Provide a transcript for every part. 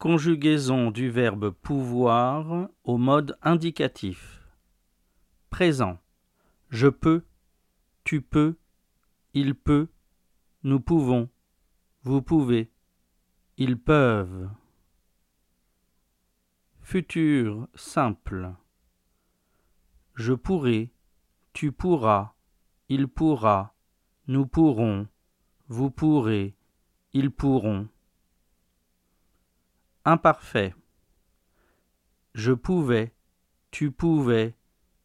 Conjugaison du verbe pouvoir au mode indicatif. Présent. Je peux, tu peux, il peut, nous pouvons, vous pouvez, ils peuvent. Futur simple. Je pourrai, tu pourras, il pourra, nous pourrons, vous pourrez, ils pourront. Imparfait. Je pouvais, tu pouvais,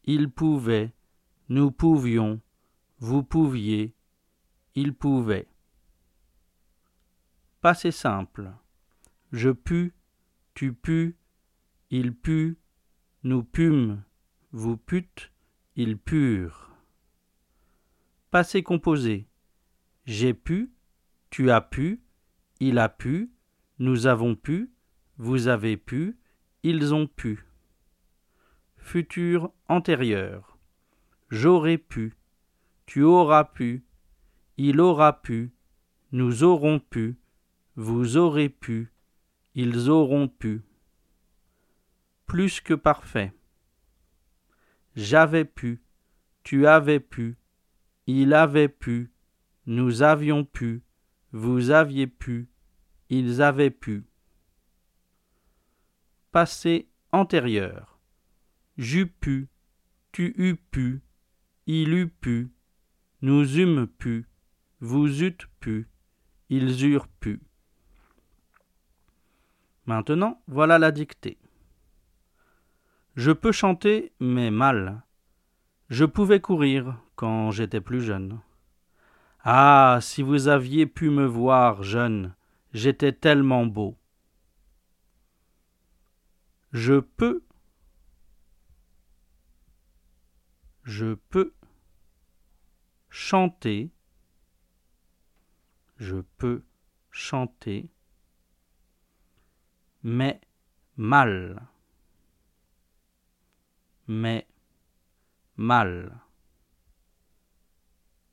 il pouvait, nous pouvions, vous pouviez, il pouvait. Passé simple. Je pus, tu pus, il put, nous pûmes, vous pûtes, ils purent. Passé composé. J'ai pu, tu as pu, il a pu, nous avons pu, vous avez pu, ils ont pu. Futur antérieur. J'aurais pu, tu auras pu, il aura pu, nous aurons pu, vous aurez pu, ils auront pu. Plus que parfait. J'avais pu, tu avais pu, il avait pu, nous avions pu, vous aviez pu, ils avaient pu. Passé antérieur. J'eus pu, tu eus pu, il eut pu, nous eûmes pu, vous eûtes pu, ils eurent pu. Maintenant, voilà la dictée. Je peux chanter, mais mal. Je pouvais courir quand j'étais plus jeune. Ah, si vous aviez pu me voir jeune, j'étais tellement beau. Je peux. Je peux chanter. Je peux chanter. Mais mal. Mais mal.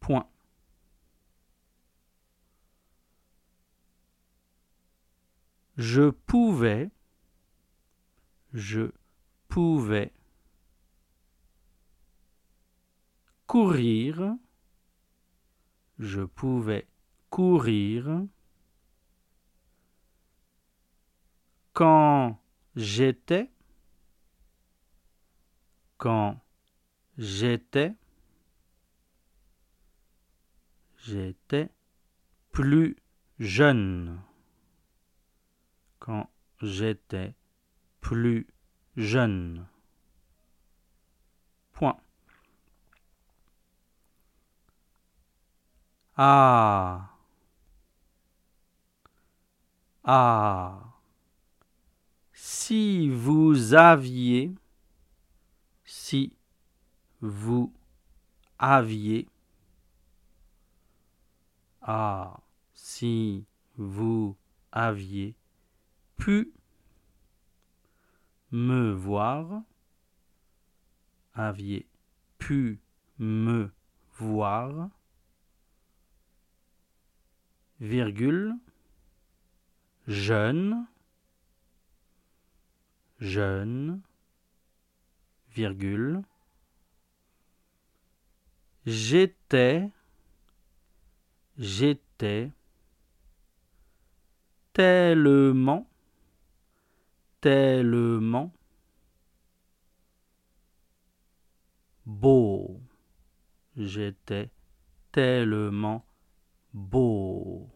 Point. Je pouvais je pouvais courir, je pouvais courir quand j'étais, quand j'étais, j'étais plus jeune, quand j'étais plus jeune. Point. Ah. Ah. Si vous aviez, si vous aviez, ah, si vous aviez pu me voir, aviez pu me voir, virgule, jeune, jeune, virgule, j'étais, j'étais, tellement, tellement beau. J'étais tellement beau.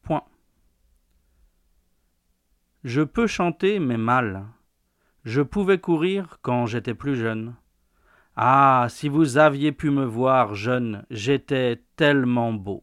Point. Je peux chanter, mais mal. Je pouvais courir quand j'étais plus jeune. Ah, si vous aviez pu me voir jeune, j'étais tellement beau.